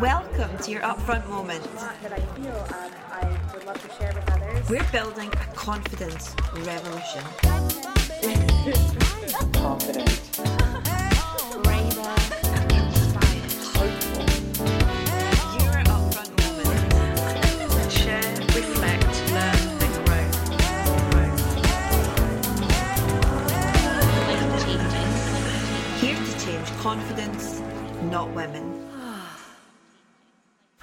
Welcome to your upfront moment. that I feel um, I would love to share with others. We're building a confidence revolution. confident, braver, inspired. Your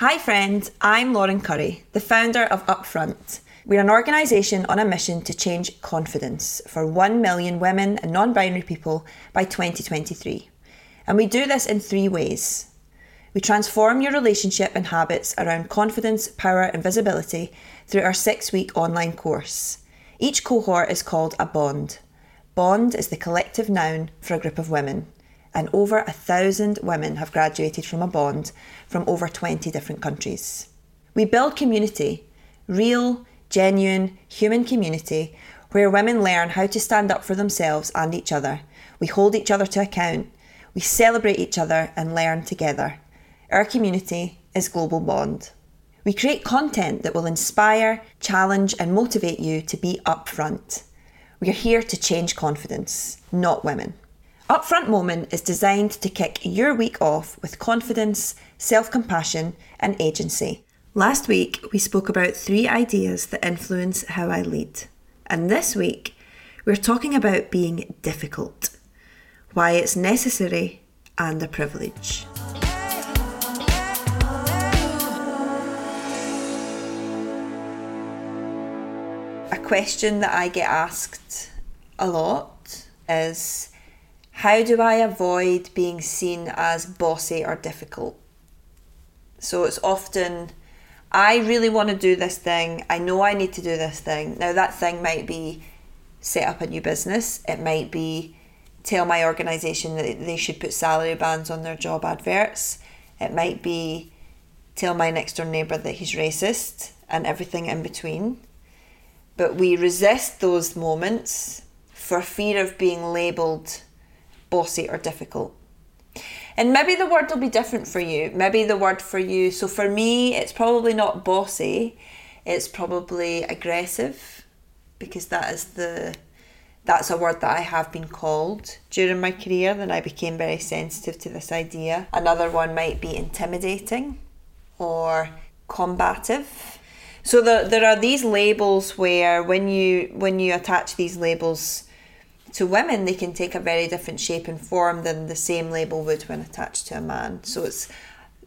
Hi, friends. I'm Lauren Currie, the founder of Upfront. We're an organisation on a mission to change confidence for 1 million women and non binary people by 2023. And we do this in three ways. We transform your relationship and habits around confidence, power, and visibility through our six week online course. Each cohort is called a bond. Bond is the collective noun for a group of women, and over a thousand women have graduated from a bond from over 20 different countries. We build community, real, genuine, human community, where women learn how to stand up for themselves and each other. We hold each other to account, we celebrate each other and learn together. Our community is Global Bond. We create content that will inspire, challenge, and motivate you to be upfront. We are here to change confidence, not women. Upfront Moment is designed to kick your week off with confidence, self compassion, and agency. Last week, we spoke about three ideas that influence how I lead. And this week, we're talking about being difficult, why it's necessary and a privilege. A question that I get asked a lot is how do I avoid being seen as bossy or difficult? So it's often, I really want to do this thing. I know I need to do this thing. Now, that thing might be set up a new business, it might be tell my organisation that they should put salary bands on their job adverts, it might be tell my next door neighbour that he's racist and everything in between. But we resist those moments for fear of being labelled bossy or difficult. And maybe the word will be different for you. Maybe the word for you, so for me, it's probably not bossy, it's probably aggressive because that is the that's a word that I have been called during my career then I became very sensitive to this idea. Another one might be intimidating or combative. So there, there are these labels where when you when you attach these labels to women, they can take a very different shape and form than the same label would when attached to a man. So it's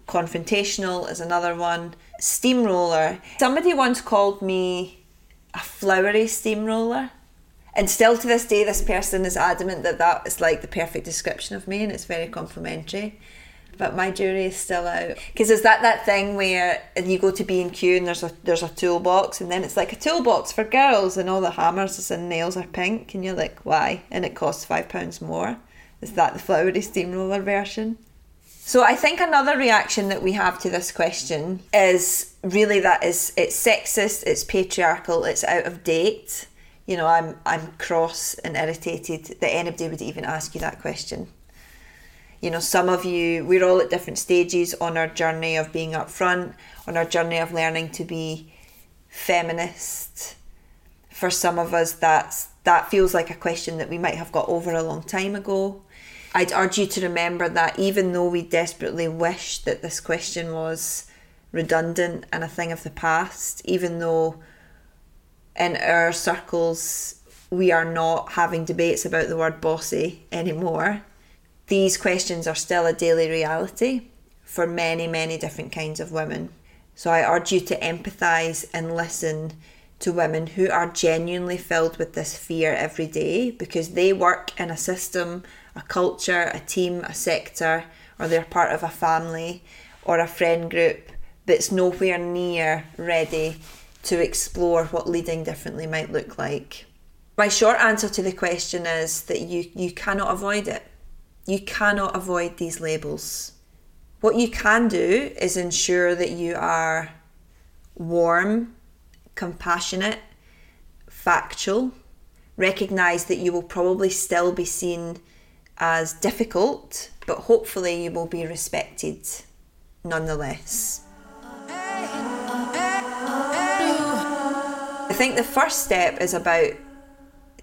confrontational is another one. Steamroller. Somebody once called me a flowery steamroller. And still to this day, this person is adamant that that is like the perfect description of me and it's very complimentary. But my jury is still out because is that that thing where you go to B and Q and there's a there's a toolbox and then it's like a toolbox for girls and all the hammers and nails are pink and you're like why and it costs five pounds more. Is that the flowery steamroller version? So I think another reaction that we have to this question is really that is it's sexist, it's patriarchal, it's out of date. You know, I'm I'm cross and irritated that anybody would even ask you that question. You know, some of you we're all at different stages on our journey of being upfront, on our journey of learning to be feminist. For some of us that's that feels like a question that we might have got over a long time ago. I'd urge you to remember that even though we desperately wish that this question was redundant and a thing of the past, even though in our circles we are not having debates about the word bossy anymore, these questions are still a daily reality for many, many different kinds of women. So I urge you to empathise and listen to women who are genuinely filled with this fear every day because they work in a system, a culture, a team, a sector, or they're part of a family or a friend group that's nowhere near ready to explore what leading differently might look like. My short answer to the question is that you, you cannot avoid it. You cannot avoid these labels. What you can do is ensure that you are warm, compassionate, factual. Recognize that you will probably still be seen as difficult, but hopefully you will be respected. nonetheless. I think the first step is about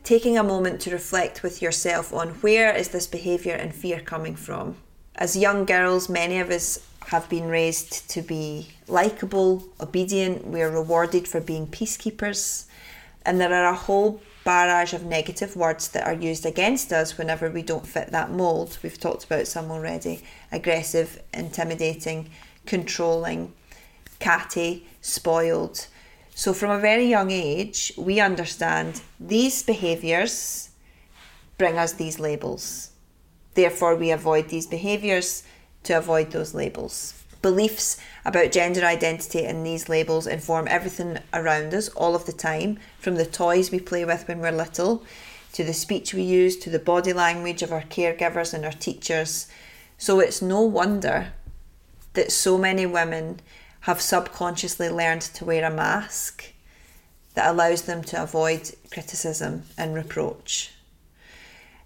taking a moment to reflect with yourself on where is this behaviour and fear coming from. As young girls, many of us have been raised to be likeable, obedient, we're rewarded for being peacekeepers, and there are a whole barrage of negative words that are used against us whenever we don't fit that mould. We've talked about some already aggressive, intimidating, controlling, catty, spoiled. So, from a very young age, we understand these behaviours bring us these labels. Therefore, we avoid these behaviours to avoid those labels. Beliefs about gender identity and these labels inform everything around us all of the time, from the toys we play with when we're little, to the speech we use, to the body language of our caregivers and our teachers. So it's no wonder that so many women have subconsciously learned to wear a mask that allows them to avoid criticism and reproach.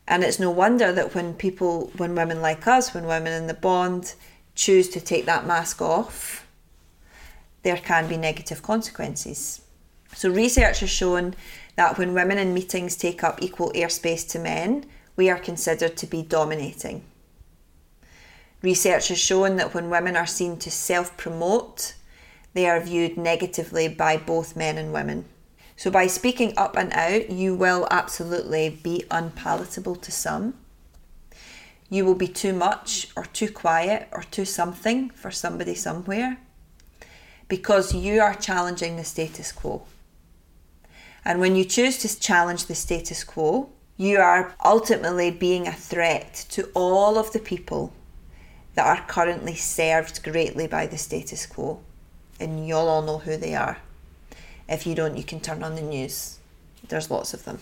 And it's no wonder that when people, when women like us, when women in the bond choose to take that mask off, there can be negative consequences. So, research has shown that when women in meetings take up equal airspace to men, we are considered to be dominating. Research has shown that when women are seen to self promote, they are viewed negatively by both men and women. So, by speaking up and out, you will absolutely be unpalatable to some. You will be too much or too quiet or too something for somebody somewhere because you are challenging the status quo. And when you choose to challenge the status quo, you are ultimately being a threat to all of the people that are currently served greatly by the status quo. And you'll all know who they are. If you don't, you can turn on the news. There's lots of them.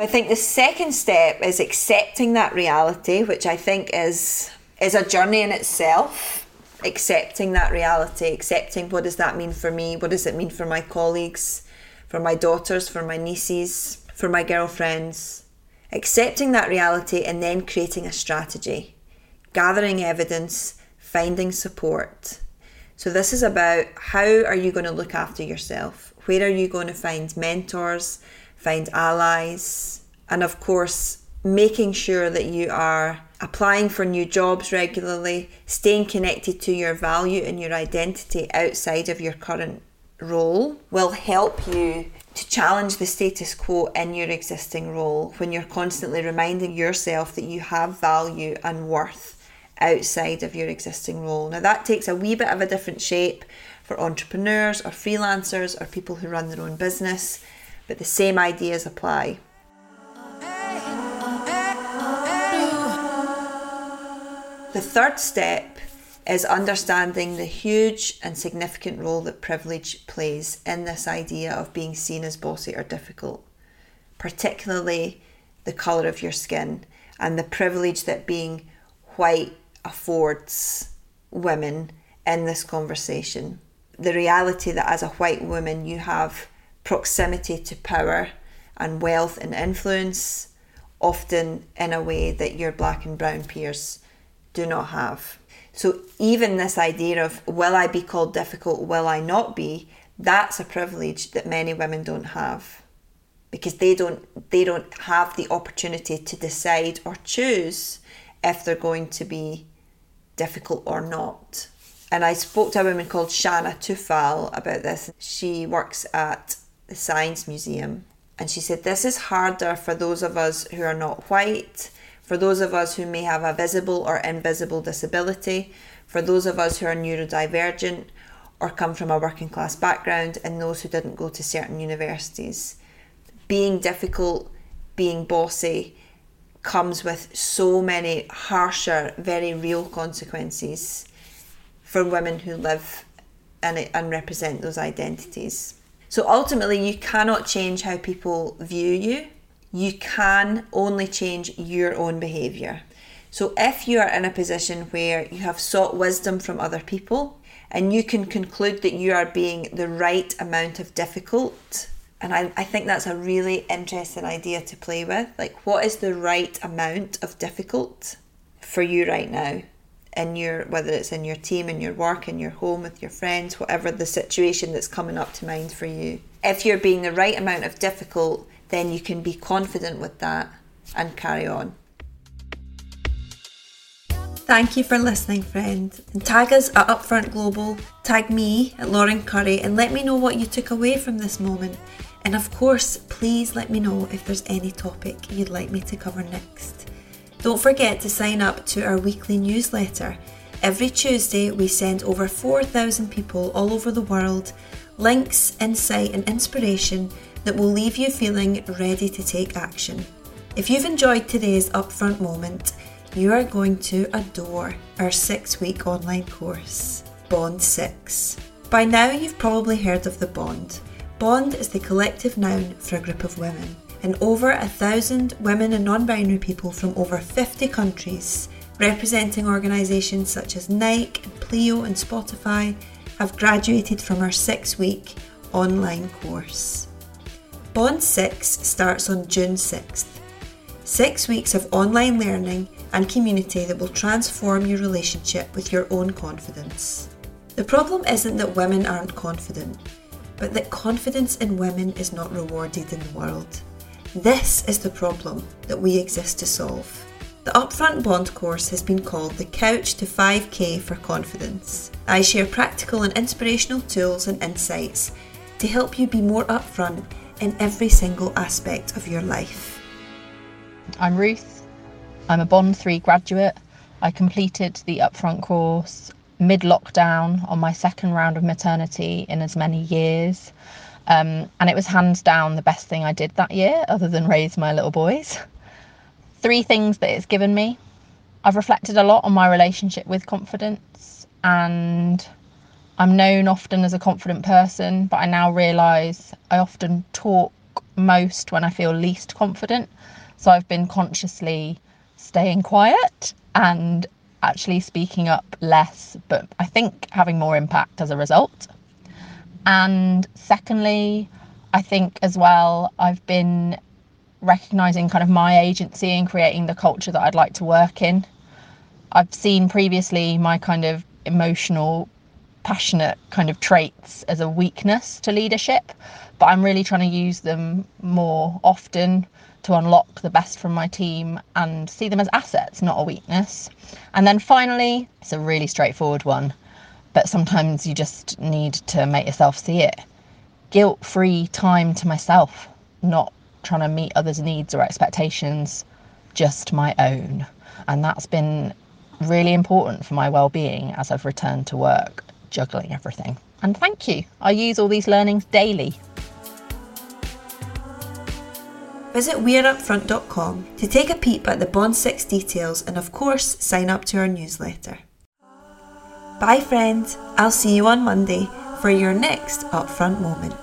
I think the second step is accepting that reality, which I think is is a journey in itself. Accepting that reality, accepting what does that mean for me? What does it mean for my colleagues, for my daughters, for my nieces, for my girlfriends? Accepting that reality and then creating a strategy, gathering evidence, finding support. So this is about how are you going to look after yourself? Where are you going to find mentors? find allies, and of course, making sure that you are applying for new jobs regularly, staying connected to your value and your identity outside of your current role will help you to challenge the status quo in your existing role when you're constantly reminding yourself that you have value and worth outside of your existing role. Now, that takes a wee bit of a different shape for entrepreneurs or freelancers or people who run their own business but the same ideas apply. The third step is understanding the huge and significant role that privilege plays in this idea of being seen as bossy or difficult, particularly the colour of your skin and the privilege that being white affords women in this conversation. The reality that as a white woman you have proximity to power and wealth and influence, often in a way that your black and brown peers do not have. So, even this idea of will I be called difficult, will I not be, that's a privilege that many women don't have because they don't they don't have the opportunity to decide or choose if they're going to be difficult or not. And I spoke to a woman called Shana Tufal about this. She works at the Science Museum. And she said, This is harder for those of us who are not white, for those of us who may have a visible or invisible disability, for those of us who are neurodivergent or come from a working class background, and those who didn't go to certain universities. Being difficult, being bossy, comes with so many harsher, very real consequences for women who live and, and represent those identities. So ultimately, you cannot change how people view you. You can only change your own behaviour. So if you are in a position where you have sought wisdom from other people and you can conclude that you are being the right amount of difficult And I, I think that's a really interesting idea to play with. Like, what is the right amount of difficult for you right now? In your whether it's in your team, in your work, in your home, with your friends, whatever the situation that's coming up to mind for you. If you're being the right amount of difficult, then you can be confident with that and carry on. Thank you for listening, friend. And tag us at Upfront Global, tag me at Lauren Currie, and let me know what you took away from this moment. And of course, please let me know if there's any topic you'd like me to cover next. Don't forget to sign up to our weekly newsletter. Every Tuesday, we send over 4,000 people all over the world links, insight, and inspiration that will leave you feeling ready to take action. If you've enjoyed today's upfront moment, you are going to adore our six week online course, Bond 6. By now, you've probably heard of the Bond. Bond is the collective noun for a group of women, and over a thousand women and non binary people from over 50 countries, representing organisations such as Nike, and Pleo, and Spotify, have graduated from our six week online course. Bond 6 starts on June 6th. Six weeks of online learning and community that will transform your relationship with your own confidence. The problem isn't that women aren't confident, but that confidence in women is not rewarded in the world. This is the problem that we exist to solve. The Upfront Bond course has been called the Couch to 5K for Confidence. I share practical and inspirational tools and insights to help you be more upfront in every single aspect of your life. I'm Ruth. I'm a Bond 3 graduate. I completed the upfront course mid lockdown on my second round of maternity in as many years. Um, and it was hands down the best thing I did that year, other than raise my little boys. Three things that it's given me I've reflected a lot on my relationship with confidence, and I'm known often as a confident person, but I now realise I often talk most when I feel least confident. So I've been consciously staying quiet and actually speaking up less, but I think having more impact as a result. And secondly, I think as well, I've been recognizing kind of my agency and creating the culture that I'd like to work in. I've seen previously my kind of emotional, passionate kind of traits as a weakness to leadership, but I'm really trying to use them more often to unlock the best from my team and see them as assets, not a weakness. And then finally, it's a really straightforward one, but sometimes you just need to make yourself see it. Guilt free time to myself, not trying to meet others' needs or expectations, just my own. And that's been really important for my well-being as I've returned to work, juggling everything. And thank you. I use all these learnings daily. Visit weareupfront.com to take a peep at the Bond 6 details and, of course, sign up to our newsletter. Bye, friends. I'll see you on Monday for your next upfront moment.